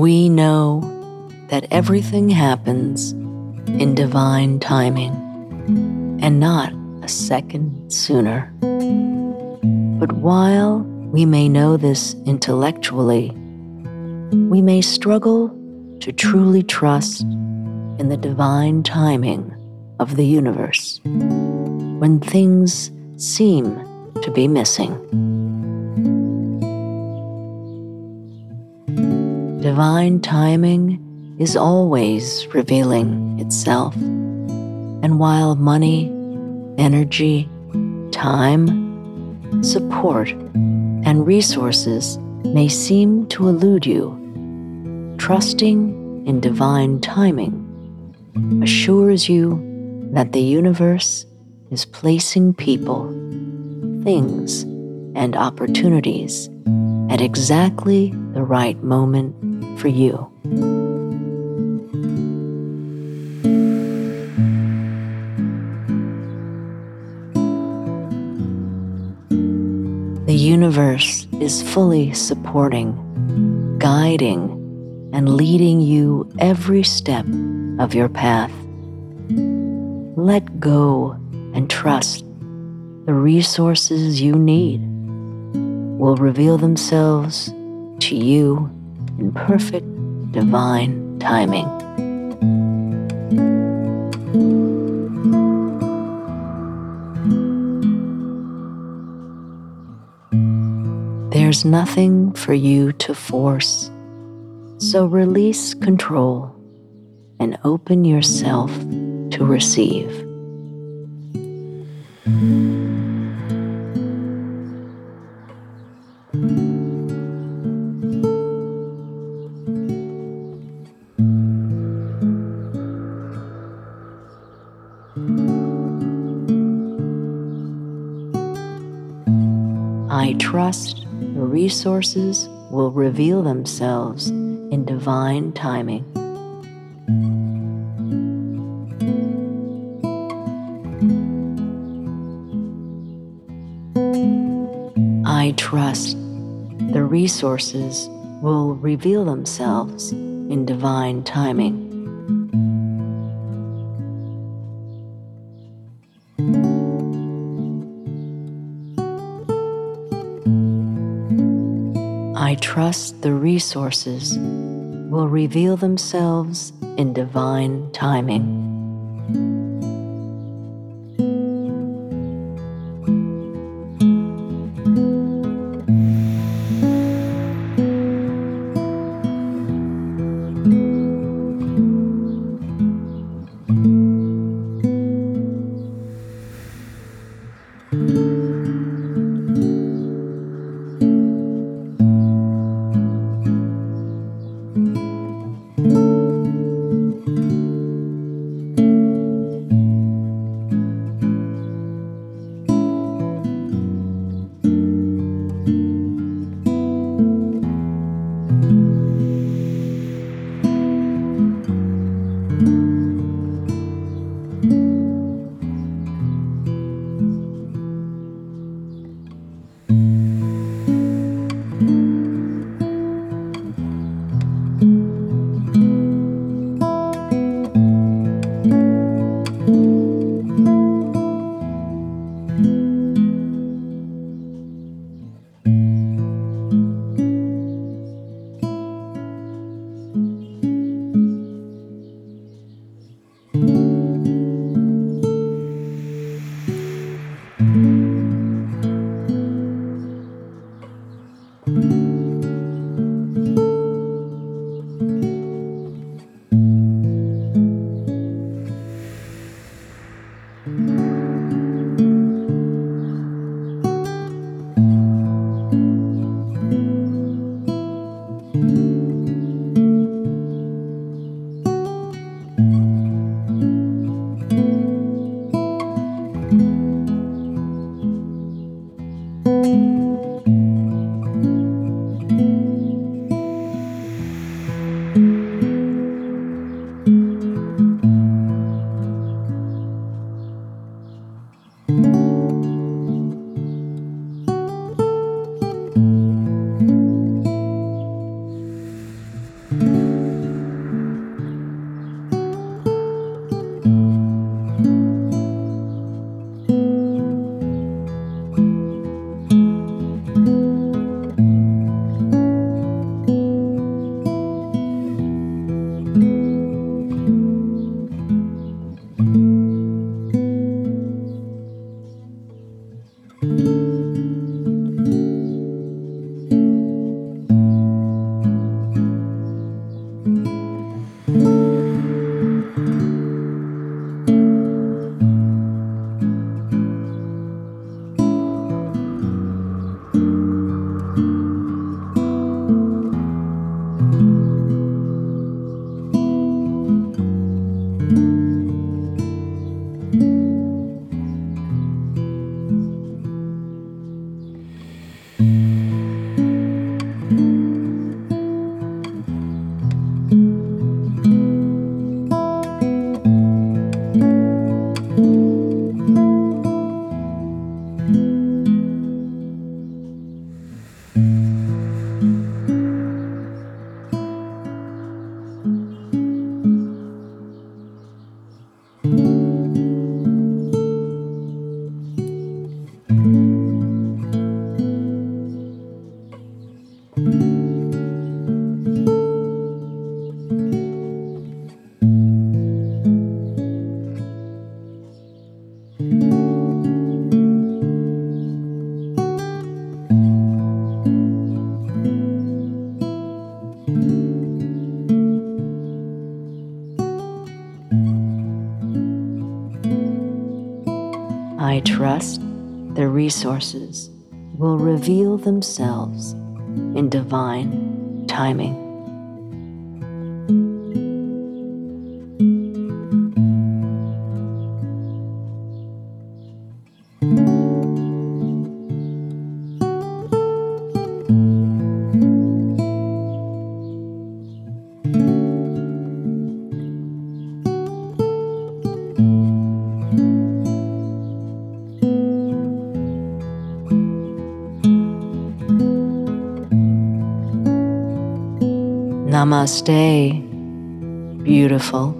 We know that everything happens in divine timing and not a second sooner. But while we may know this intellectually, we may struggle to truly trust in the divine timing of the universe when things seem to be missing. Divine timing is always revealing itself. And while money, energy, time, support, and resources may seem to elude you, trusting in divine timing assures you that the universe is placing people, things, and opportunities at exactly the right moment for you. The universe is fully supporting, guiding, and leading you every step of your path. Let go and trust the resources you need will reveal themselves to you in perfect divine timing. There's nothing for you to force, so release control and open yourself to receive. Trust the resources will reveal themselves in divine timing. I trust the resources will reveal themselves in divine timing. I trust the resources will reveal themselves in divine timing. Trust the resources will reveal themselves in divine timing. Namaste, beautiful.